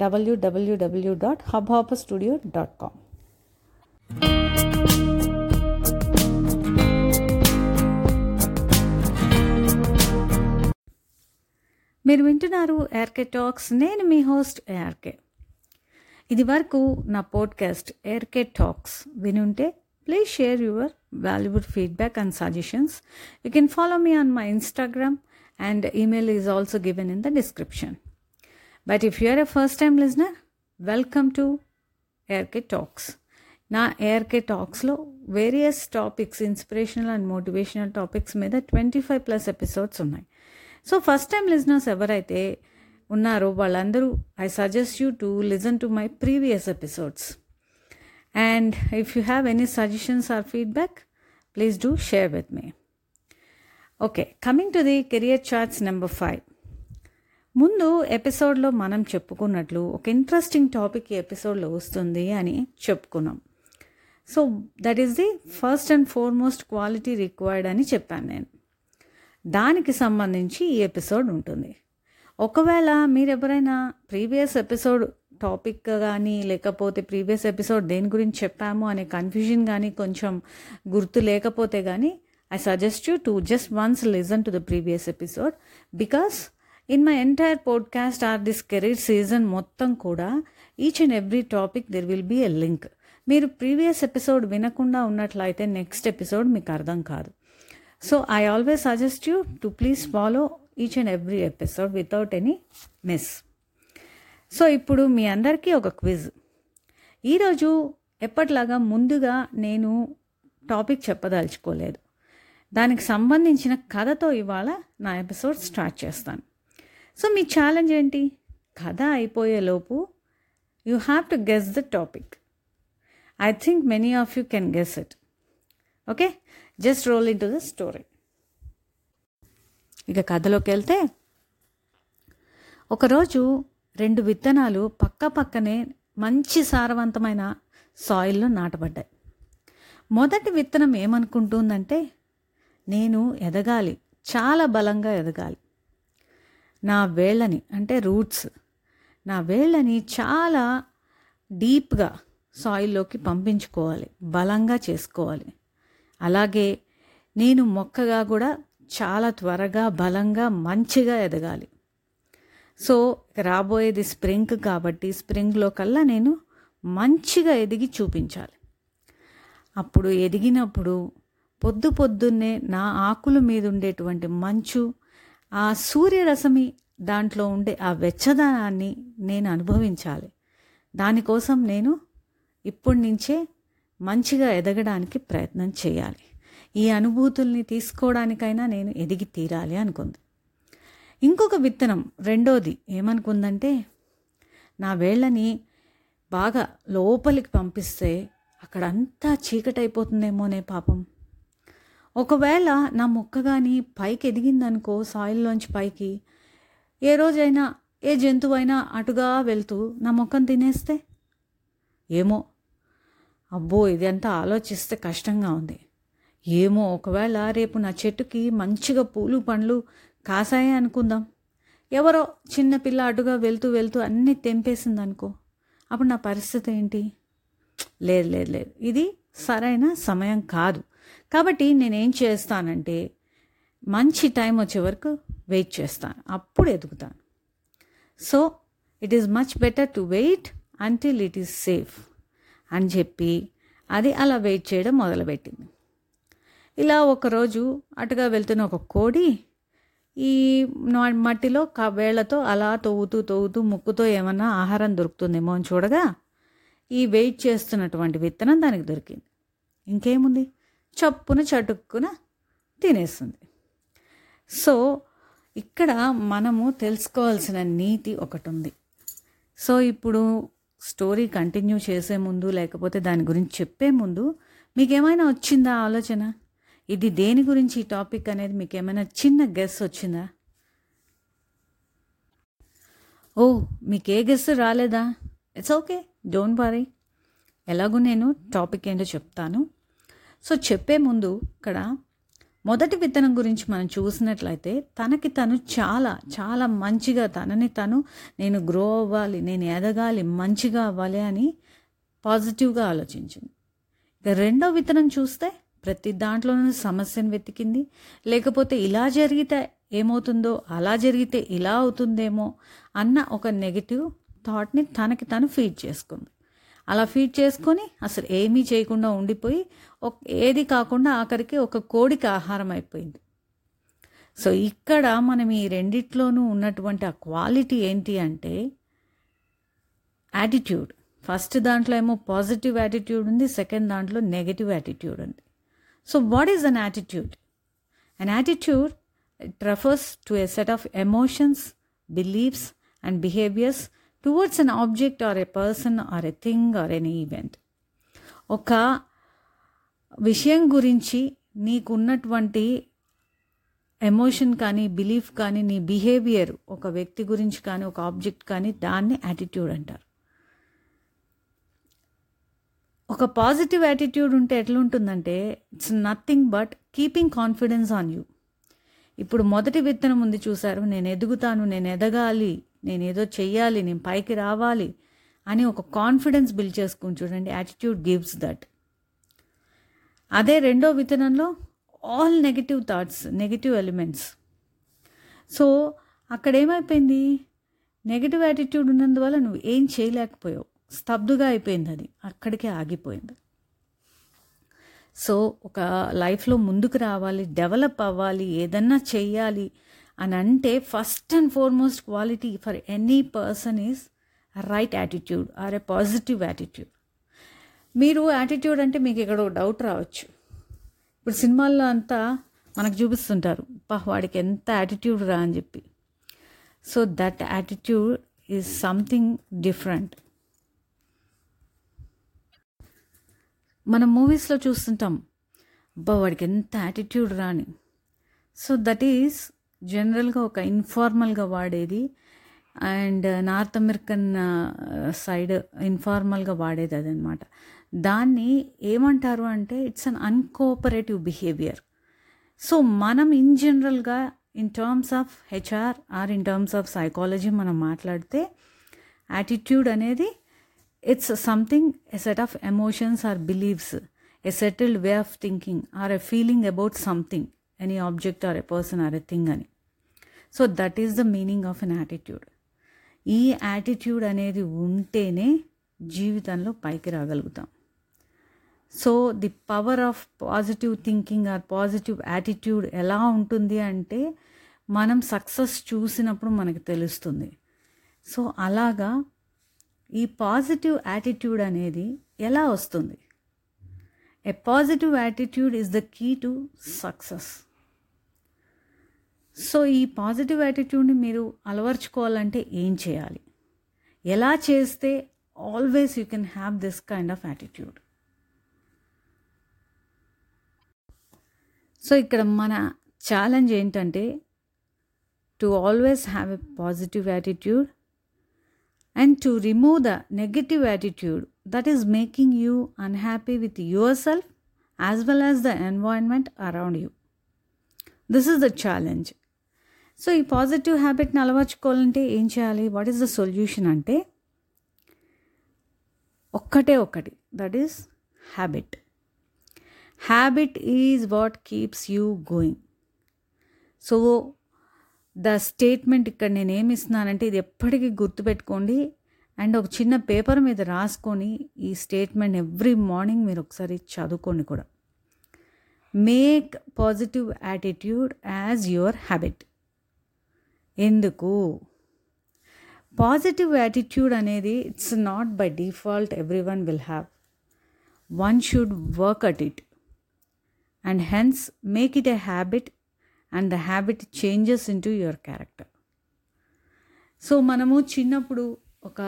www.hubhopperstudio.com. మీరు వింటున్నారు ఏర్కే talks నేను మీ హోస్ట్ ఏఆర్కే ఇది వరకు నా podcast ARK talks వినుంటే please share your valuable feedback and suggestions you can follow me on my Instagram and email is also given in the description but if you're a first time listener welcome to ARK talks నా ARK టాక్స్లో various topics inspirational and motivational topics మీద twenty five plus episodes ఉన్నాయి. So first time listeners ఎవరైతే ఉన్నారో వాళ్ళందరూ I suggest you to listen to my previous episodes and if you have any suggestions or feedback please do share with me okay coming to the career charts number five ముందు ఎపిసోడ్లో మనం చెప్పుకున్నట్లు ఒక interesting topic ఈ ఎపిసోడ్లో వస్తుంది అని చెప్పుకున్నాం. So that is the first and foremost quality required అని చెప్పాను నేను. దానికి సంబంధించి ఈ ఎపిసోడ్ ఉంటుంది. ఒకవేళ మీరు ఎవరైనా ప్రీవియస్ ఎపిసోడ్ టాపిక్ కానీ లేకపోతే ప్రీవియస్ ఎపిసోడ్ దేని గురించి చెప్పాము అనే కన్ఫ్యూజన్ కానీ కొంచెం గుర్తు లేకపోతే కానీ I suggest you to just once listen to the previous episode because in my entire podcast or this career season మొత్తం కూడా each and every topic there will be a link మీరు ప్రీవియస్ ఎపిసోడ్ వినకుండా ఉన్నట్లయితే next episode మీకు అర్థం కాదు. So I always suggest you to please follow each and every episode without any miss so ఇప్పుడు మీ అందరికీ ఒక క్విజ్ ఈరోజు ఎప్పటిలాగా ముందుగా నేను టాపిక్ చెప్పదలుచుకోలేదు. దానికి సంబంధించిన కథతో ఇవాళ నా ఎపిసోడ్ స్టార్ట్ చేస్తాను. సో మీ ఛాలెంజ్ ఏంటి? కథ అయిపోయేలోపు you have to guess the topic I think many of you can guess it okay just roll in to the story ఇక కథలోకి వెళ్తే ఒకరోజు రెండు విత్తనాలు పక్క పక్కనే మంచి సారవంతమైన సాయిల్లో నాటబడ్డాయి. మొదటి విత్తనం ఏమనుకుంటుందంటే నేను ఎదగాలి చాలా బలంగా ఎదగాలి. నా వేళ్ళని అంటే రూట్స్. నా వేళ్ళని చాలా డీప్గా సాయిల్లోకి పంపించుకోవాలి బలంగా చేసుకోవాలి. అలాగే నేను మొక్కగా కూడా చాలా త్వరగా బలంగా మంచిగా ఎదగాలి. సో రాబోయేది స్ప్రింగ్ కాబట్టి స్ప్రింగ్లో కల్లా నేను మంచిగా ఎదిగి చూపించాలి. అప్పుడు ఎదిగినప్పుడు పొద్దు పొద్దున్నే నా ఆకుల మీద ఉండేటువంటి మంచు ఆ సూర్యరసమి దాంట్లో ఉండే ఆ వెచ్చదనాన్ని నేను అనుభవించాలి. దానికోసం నేను ఇప్పటి నుంచే మంచిగా ఎదగడానికి ప్రయత్నం చేయాలి. ఈ అనుభూతుల్ని తీసుకోవడానికైనా నేను ఎదిగి తీరాలి అనుకుంది. ఇంకొక విత్తనం రెండోది ఏమనుకుందంటే నా వేళ్ళని బాగా లోపలికి పంపిస్తే అక్కడంతా చీకటైపోతుందేమోనే పాపం. ఒకవేళ నా మొక్క కానీ పైకి ఎదిగిందనుకో సాయిల్లోంచి పైకి ఏ రోజైనా ఏ జంతువైనా అటుగా వెళ్తూ నా మొక్కను తినేస్తే? ఏమో. అబ్బో ఇదంతా ఆలోచిస్తే కష్టంగా ఉంది. ఏమో ఒకవేళ రేపు నా చెట్టుకి మంచిగా పూలు పండ్లు కాసాయి అనుకుందాం. ఎవరో చిన్న పిల్ల అటుగా వెళ్తూ వెళ్తూ అన్నీ తెంపేసింది అనుకో అప్పుడు నా పరిస్థితి ఏంటి? లేదు లేదు లేదు. ఇది సరైన సమయం కాదు. కాబట్టి నేనేం చేస్తానంటే మంచి టైం వచ్చే వరకు వెయిట్ చేస్తాను. అప్పుడు ఎదుగుతాను. So it is much better to wait until it is safe అని చెప్పి అది అలా వెయిట్ చేయడం మొదలుపెట్టింది. ఇలా ఒకరోజు అటుగా వెళ్తున్న ఒక కోడి ఈ మట్టిలో వేళ్ళతో అలా తవ్వుతూ తవ్వుతూ ముక్కుతో ఏమన్నా ఆహారం దొరుకుతుందేమో అని చూడగా ఈ వెయిట్ చేస్తున్నటువంటి విత్తనం దానికి దొరికింది. ఇంకేముంది? చప్పున చటుక్కున తినేస్తుంది. సో ఇక్కడ మనము తెలుసుకోవాల్సిన నీతి ఒకటి ఉంది సో ఇప్పుడు స్టోరీ కంటిన్యూ చేసే ముందు లేకపోతే దాని గురించి చెప్పే ముందు మీకు ఏమైనా వచ్చిందా ఆలోచన? ఇది దేని గురించి ఈ టాపిక్ అనేది మీకు ఏమైనా చిన్న గెస్ వచ్చిందా? ఓ మీకు ఏ గెస్ రాలేదా? ఇట్స్ ఓకే డోంట్ వరీ ఎలాగో నేను టాపిక్ ఏంటో చెప్తాను. సో చెప్పే ముందు ఇక్కడ మొదటి విత్తనం గురించి మనం చూసినట్లయితే తనకి తను చాలా చాలా మంచిగా తనని తను నేను గ్రో అవ్వాలి నేను ఎదగాలి మంచిగా అవ్వాలి అని పాజిటివ్గా ఆలోచించింది. ఇక రెండో విత్తనం చూస్తే ప్రతి దాంట్లోనూ సమస్యను వెతికింది. లేకపోతే ఇలా జరిగితే ఏమవుతుందో అలా జరిగితే ఇలా అవుతుందేమో అన్న ఒక నెగిటివ్ థాట్ని తనకి తను ఫీడ్ చేసుకుంది. అలా ఫీడ్ చేసుకొని అసలు ఏమీ చేయకుండా ఉండిపోయి ఒక ఏది కాకుండా ఆఖరికి ఒక కోడికి ఆహారం అయిపోయింది. సో ఇక్కడ మనం ఈ రెండిట్లోనూ ఉన్నటువంటి ఆ క్వాలిటీ ఏంటి అంటే యాటిట్యూడ్. ఫస్ట్ దాంట్లో ఏమో పాజిటివ్ యాటిట్యూడ్ ఉంది సెకండ్ దాంట్లో నెగటివ్ యాటిట్యూడ్ ఉంది. So what is an attitude? An attitude it refers to a set of emotions beliefs and behaviours towards an object or a person or a thing or any event. ఒక విషయం గురించి నీకున్నటువంటి emotion కానీ belief కానీ నీ behaviour ఒక వ్యక్తి గురించి కానీ ఒక ఆబ్జెక్ట్ కానీ దాన్ని యాటిట్యూడ్ అంటారు ఒక పాజిటివ్ యాటిట్యూడ్ ఉంటే ఎట్లుంటుందంటే it's nothing but keeping confidence on you ఇప్పుడు మొదటి విత్తనం ఉంది చూసారు నేను ఎదుగుతాను నేను ఎదగాలి నేనేదో చెయ్యాలి నేను పైకి రావాలి అని ఒక కాన్ఫిడెన్స్ బిల్డ్ చేసుకుని చూడండి. యాటిట్యూడ్ గివ్స్ దట్ అదే రెండో విత్తనంలో all negative thoughts negative elements so అక్కడ ఏమైపోయింది? నెగిటివ్ యాటిట్యూడ్ ఉన్నందువల్ల నువ్వు ఏం చేయలేకపోయావు. స్తబ్దుగా అయిపోయింది అది. అక్కడికే ఆగిపోయింది. సో ఒక లైఫ్లో ముందుకు రావాలి డెవలప్ అవ్వాలి ఏదన్నా చెయ్యాలి అని అంటే first and foremost quality for any person is right attitude or a positive attitude మీరు యాటిట్యూడ్ అంటే మీకు ఇక్కడ ఒక డౌట్ రావచ్చు. ఇప్పుడు సినిమాల్లో అంతా మనకు చూపిస్తుంటారు పా వాడికి ఎంత యాటిట్యూడ్ రా అని చెప్పి. So that attitude is something different మనం మూవీస్లో చూస్తుంటాం అబ్బా వాడికి ఎంత యాటిట్యూడ్ రాని సో దట్ ఈస్ జనరల్గా ఒక ఇన్ఫార్మల్గా వాడేది. అండ్ నార్త్ అమెరికన్ సైడ్ ఇన్ఫార్మల్గా వాడేది అదనమాట. దాన్ని ఏమంటారు అంటే it's an uncooperative behaviour. So మనం ఇన్ జనరల్గా in terms of HR or in terms of psychology మనం మాట్లాడితే యాటిట్యూడ్ అనేది it's something a set of emotions or believes a settled way of thinking or a feeling about something. Any object or a person or a thing అని. So that is the meaning of an attitude ఈ attitude అనేది ఉంటేనే జీవితంలో పైకి రాగలుగుతాం. So the power of positive thinking or positive attitude ఎలా ఉంటుంది అంటే మనం సక్సెస్ చూసినప్పుడు మనకు తెలుస్తుంది. సో అలాగా ఈ పాజిటివ్ యాటిట్యూడ్ అనేది ఎలా వస్తుంది? A positive attitude is the key to success so ఈ పాజిటివ్ యాటిట్యూడ్ని మీరు అలవర్చుకోవాలంటే ఏం చేయాలి? ఎలా చేస్తే always you can have this kind of attitude? So ఇక్కడ మన ఛాలెంజ్ ఏంటంటే to always have a positive attitude and to remove the negative attitude that is making you unhappy with yourself as well as the environment around you this is the challenge so ఈ positive హ్యాబిట్ని అలవర్చుకోవాలంటే ఏం చేయాలి? What is the solution అంటే ఒక్కటే ఒక్కటి. That is habit habit is what keeps you going so the statement ఇక్కడ నేను ఏమి ఇస్తున్నానంటే ఇది ఎప్పటికీ గుర్తుపెట్టుకోండి. అండ్ ఒక చిన్న పేపర్ మీద రాసుకొని ఈ స్టేట్మెంట్ ఎవ్రీ మార్నింగ్ మీరు ఒకసారి చదువుకోండి కూడా. Make positive attitude as your habit ఎందుకు? పాజిటివ్ యాటిట్యూడ్ అనేది it's not by default everyone will have one should work at it and hence make it a habit and the habit changes in to your character so మనము చిన్నప్పుడు ఒక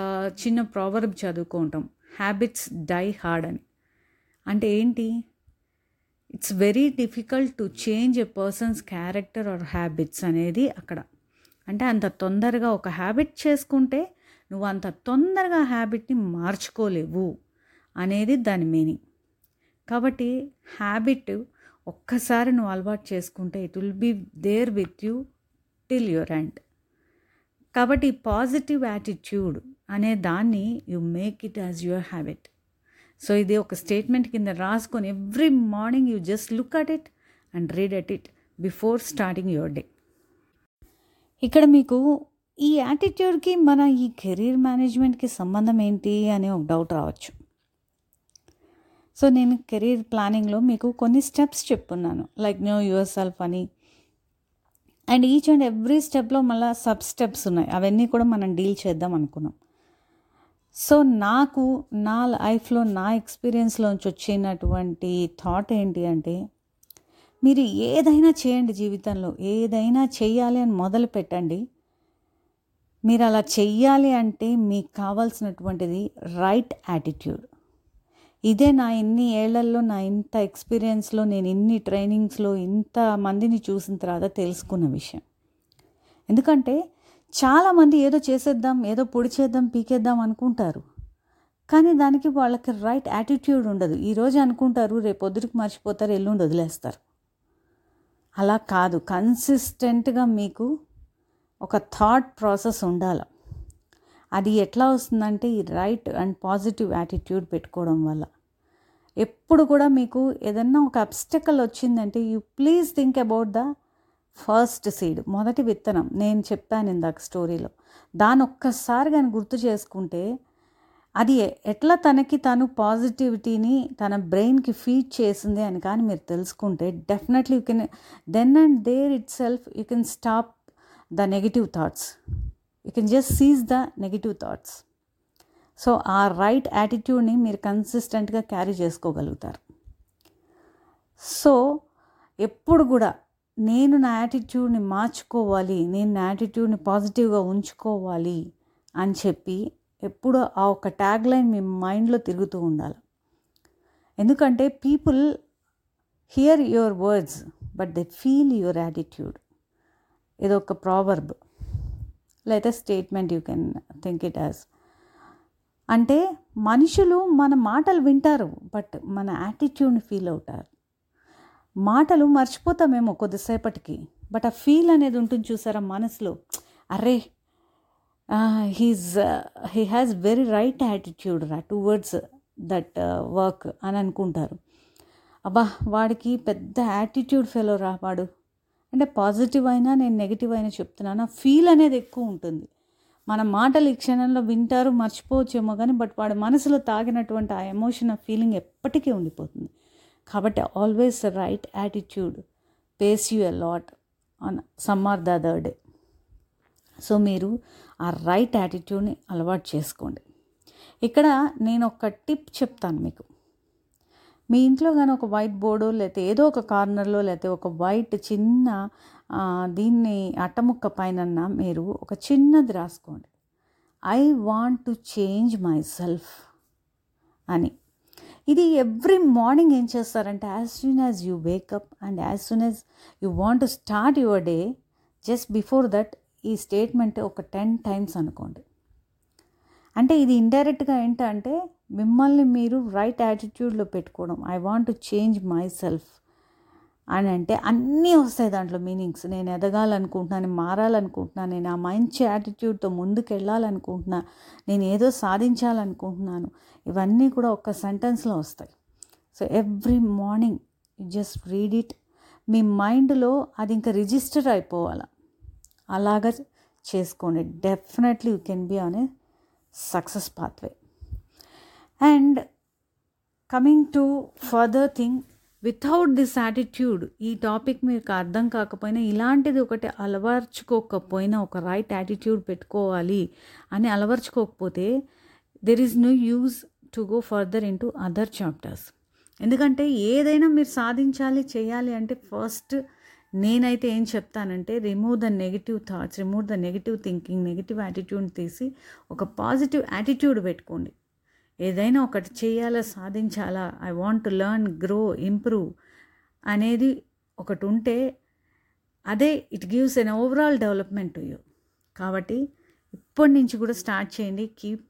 చిన్న proverb చదువుకుంటాం. Habits die hard అని. అంటే ఏంటి? It's very difficult to change a person's character or habits అనేది అక్కడ. అంటే అంత తొందరగా ఒక హ్యాబిట్ చేసుకుంటే నువ్వు అంత తొందరగా హ్యాబిట్ని మార్చుకోలేవు అనేది దాని మీనింగ్. కాబట్టి హ్యాబిట్ ఒక్కసారి నువ్వు అలవాటు చేసుకుంటే it will be there with you till your end కాబట్టి పాజిటివ్ యాటిట్యూడ్ అనే దాన్ని you make it as your habit so ఇది ఒక స్టేట్మెంట్ కింద రాసుకొని every morning you just look at it and read at it before starting your day ఇక్కడ మీకు ఈ యాటిట్యూడ్కి మన ఈ కెరీర్ మేనేజ్మెంట్కి సంబంధం ఏంటి అనే ఒక డౌట్ రావచ్చు. సో నేను కెరీర్ ప్లానింగ్లో మీకు కొన్ని స్టెప్స్ చెప్పున్నాను లైక్ నో యువర్ సెల్ఫ్ అని అండ్ ఈచ్ అండ్ ఎవ్రీ స్టెప్లో మళ్ళీ సబ్ స్టెప్స్ ఉన్నాయి. అవన్నీ కూడా మనం డీల్ చేద్దాం అనుకున్నాం. సో నాకు నా లైఫ్లో నా ఎక్స్పీరియన్స్లోంచి వచ్చినటువంటి థాట్ ఏంటి అంటే మీరు ఏదైనా చేయండి జీవితంలో ఏదైనా చేయాలి అని మొదలు పెట్టండి. మీరు అలా చెయ్యాలి అంటే మీకు కావాల్సినటువంటిది రైట్ యాటిట్యూడ్ ఇదే నా ఇన్ని ఏళ్ళలో నా ఇంత ఎక్స్పీరియన్స్లో నేను ఇన్ని ట్రైనింగ్స్లో ఇంత మందిని చూసిన తర్వాత తెలుసుకున్న విషయం. ఎందుకంటే చాలామంది ఏదో చేసేద్దాం ఏదో పొడి చేద్దాం పీకేద్దాం అనుకుంటారు. కానీ దానికి వాళ్ళకి రైట్ యాటిట్యూడ్ ఉండదు. ఈరోజు అనుకుంటారు రేపు మర్చిపోతారు ఎల్లుండి వదిలేస్తారు. అలా కాదు. కన్సిస్టెంట్గా మీకు ఒక థాట్ ప్రాసెస్ ఉండాలి. అది ఎట్లా వస్తుందంటే ఈ రైట్ అండ్ పాజిటివ్ యాటిట్యూడ్ పెట్టుకోవడం వల్ల. ఎప్పుడు కూడా మీకు ఏదన్నా ఒక అబ్స్టకల్ వచ్చిందంటే you please think about the first seed మొదటి విత్తనం. నేను చెప్పాను ఇందాక స్టోరీలో. దాని ఒక్కసారి కానీ గుర్తు చేసుకుంటే అది ఎట్లా తనకి తను పాజిటివిటీని తన బ్రెయిన్కి ఫీడ్ చేసింది అని కానీ మీరు తెలుసుకుంటే definitely you can then and there itself you can stop the negative thoughts. You can just cease the negative thoughts. So ఆ రైట్ యాటిట్యూడ్ని మీరు కన్సిస్టెంట్గా క్యారీ చేసుకోగలుగుతారు. సో ఎప్పుడు కూడా నేను నా యాటిట్యూడ్ని మార్చుకోవాలి నేను నా యాటిట్యూడ్ని పాజిటివ్గా ఉంచుకోవాలి అని చెప్పి ఎప్పుడూ ఆ ఒక ట్యాగ్ లైన్ మీ మైండ్లో తిరుగుతూ ఉండాలి. ఎందుకంటే people hear your words but they feel your attitude. ఇది ఒక ప్రావర్బ్. లేదా statement you can think it as అంటే మనుషులు మన మాటలు వింటారు బట్ మన యాటిట్యూడ్ని ఫీల్ అవుతారు. మాటలు మర్చిపోతామేమో కొద్దిసేపటికి బట్ ఆ ఫీల్ అనేది ఉంటుంది చూసారా మనసులో. అరే he's he has very right attitude రా టువర్డ్స్ దట్ వర్క్ అని అనుకుంటారు. అబ్బా వాడికి పెద్ద యాటిట్యూడ్ ఫెలో రా వాడు. అంటే పాజిటివ్ అయినా నేను నెగిటివ్ అయినా చెప్తున్నాను. ఫీల్ అనేది ఎక్కువ ఉంటుంది. మన మాటలు ఈ క్షణంలో వింటారు మర్చిపోవచ్చేమో కానీ బట్ వాడి మనసులో తాగినటువంటి ఆ ఎమోషన్ ఆ ఫీలింగ్ ఎప్పటికీ ఉండిపోతుంది. కాబట్టి always right attitude pays you a lot on some or the other day so మీరు ఆ రైట్ యాటిట్యూడ్ని అలవాటు చేసుకోండి. ఇక్కడ నేను ఒక టిప్ చెప్తాను మీకు. మీ ఇంట్లో కానీ ఒక వైట్ బోర్డు లేకపోతే ఏదో ఒక కార్నర్లో లేకపోతే ఒక వైట్ చిన్న దీన్ని అట్టముక్క పైన మీరు ఒక చిన్నది రాసుకోండి. I want to change myself అని. ఇది ఎవ్రీ మార్నింగ్ ఏం చేస్తారంటే as soon as you wake up and as soon as you want to start your day just before that ఈ స్టేట్మెంట్ ఒక టెన్ టైమ్స్ అనుకోండి. అంటే ఇది ఇండైరెక్ట్గా ఏంటంటే మిమ్మల్ని మీరు రైట్ యాటిట్యూడ్లో పెట్టుకోవడం I want to change myself అని అంటే అన్నీ వస్తాయి దాంట్లో మీనింగ్స్. నేను ఎదగాలనుకుంటున్నాను మారాలనుకుంటున్నాను నేను ఆ మంచి యాటిట్యూడ్తో ముందుకెళ్ళాలనుకుంటున్నా నేను ఏదో సాధించాలనుకుంటున్నాను ఇవన్నీ కూడా ఒక్క సెంటెన్స్లో వస్తాయి. So every morning just read it. మీ మైండ్లో అది ఇంకా రిజిస్టర్ అయిపోవాలి. అలాగ చేసుకోండి. Definitely you can be on a success pathway and coming to further thing without this attitude ఈ టాపిక్ మీకు అర్థం కాకపోయినా ఇలాంటిది ఒకటి అలవర్చుకోకపోయినా ఒక రైట్ యాటిట్యూడ్ పెట్టుకోవాలి అని అలవర్చుకోకపోతే there is no use to go further in to other chapters ఎందుకంటే ఏదైనా మీరు సాధించాలి చేయాలి అంటే ఫస్ట్ నేనైతే ఏం చెప్తానంటే remove the negative thoughts remove the negative thinking negative attitude తీసి ఒక పాజిటివ్ యాటిట్యూడ్ పెట్టుకోండి. ఏదైనా ఒకటి చేయాలా సాధించాలా I want to learn grow improve అనేది ఒకటి ఉంటే అదే it gives an overall development to you కాబట్టి ఇప్పటి నుంచి కూడా స్టార్ట్ చేయండి. Keep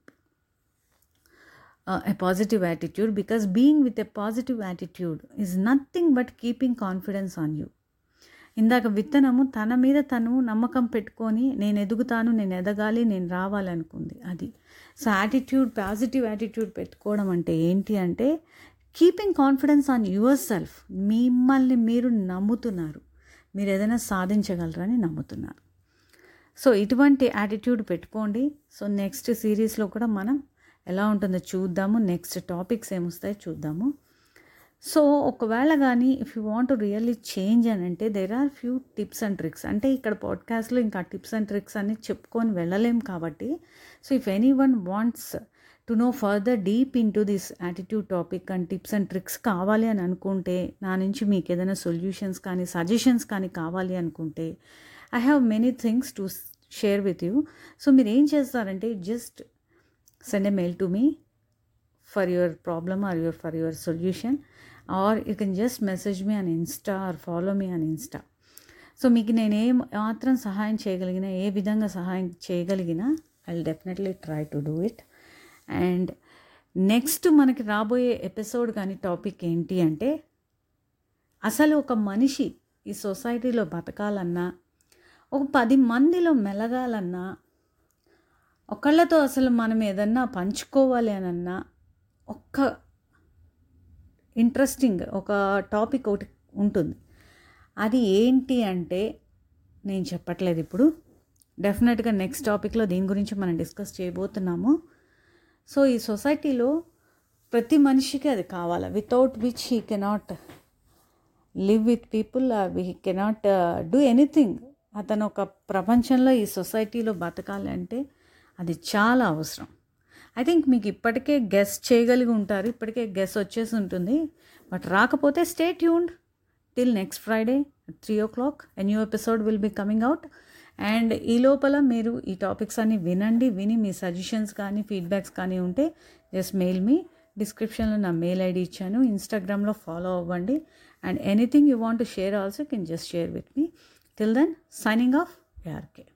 a positive attitude because being with a positive attitude is nothing but keeping confidence on you ఇందాక విత్తనము తన మీద తను నమ్మకం పెట్టుకొని నేను ఎదుగుతాను నేను ఎదగాలి నేను రావాలనుకుంది. అది. సో యాటిట్యూడ్ పాజిటివ్ యాటిట్యూడ్ పెట్టుకోవడం అంటే ఏంటి అంటే keeping confidence on yourself మిమ్మల్ని మీరు నమ్ముతున్నారు. మీరు ఏదైనా సాధించగలరని నమ్ముతున్నారు. సో ఇటువంటి యాటిట్యూడ్ పెట్టుకోండి. సో నెక్స్ట్ సిరీస్లో కూడా మనం ఎలా ఉంటుందో చూద్దాము. నెక్స్ట్ టాపిక్స్ ఏమొస్తాయో చూద్దాము. సో ఒకవేళ కానీ if you want really change అని అంటే there are few tips and tricks అంటే ఇక్కడ పాడ్కాస్ట్లో ఇంకా టిప్స్ అండ్ ట్రిక్స్ అని చెప్పుకొని వెళ్ళలేం కాబట్టి so if anyone wants to know further deep in to this attitude topic and tips and tricks కావాలి అని అనుకుంటే నా నుంచి మీకు ఏదైనా సొల్యూషన్స్ కానీ సజెషన్స్ కానీ కావాలి అనుకుంటే I have many things to share with you so మీరు ఏం చేస్తారంటే just send a mail to me for your problem or your for your solution or you can just message me on Insta or follow me on Insta. So మీకు నేను ఏ మాత్రం సహాయం చేయగలిగినా ఏ విధంగా సహాయం చేయగలిగినా I will definitely try to do it. And next మనకి రాబోయే ఎపిసోడ్ కానీ టాపిక్ ఏంటి అంటే అసలు ఒక మనిషి ఈ సొసైటీలో బతకాలన్నా ఒక పది మందిలో మెలగాలన్నా ఒకళ్ళతో అసలు మనం ఏదన్నా పంచుకోవాలి అనన్నా ఒక్క ఇంట్రెస్టింగ్ ఒక టాపిక్ ఒకటి ఉంటుంది. అది ఏంటి అంటే నేను చెప్పట్లేదు ఇప్పుడు. డెఫినెట్గా నెక్స్ట్ టాపిక్లో దీని గురించి మనం డిస్కస్ చేయబోతున్నాము. సో ఈ సొసైటీలో ప్రతి మనిషికి అది కావాలి? Without which he cannot live with people we cannot do anything అతను ఒక ప్రపంచంలో ఈ సొసైటీలో బతకాలి అంటే అది చాలా అవసరం. ఐ థింక్ మీకు ఇప్పటికే గెస్ చేయగలిగి ఉంటారు. ఇప్పటికే గెస్ వచ్చేసి ఉంటుంది. బట్ రాకపోతే stay tuned till next Friday three o'clock a new episode will be coming out and ఈ లోపల మీరు ఈ టాపిక్స్ అన్ని వినండి విని మీ సజెషన్స్ కానీ ఫీడ్బ్యాక్స్ కానీ ఉంటే జస్ట్ మెయిల్ మీ డిస్క్రిప్షన్లో నా మెయిల్ ఐడి ఇచ్చాను. ఇన్స్టాగ్రామ్లో ఫాలో అవ్వండి. And anything you want to share also can just share with me till then signing off ARK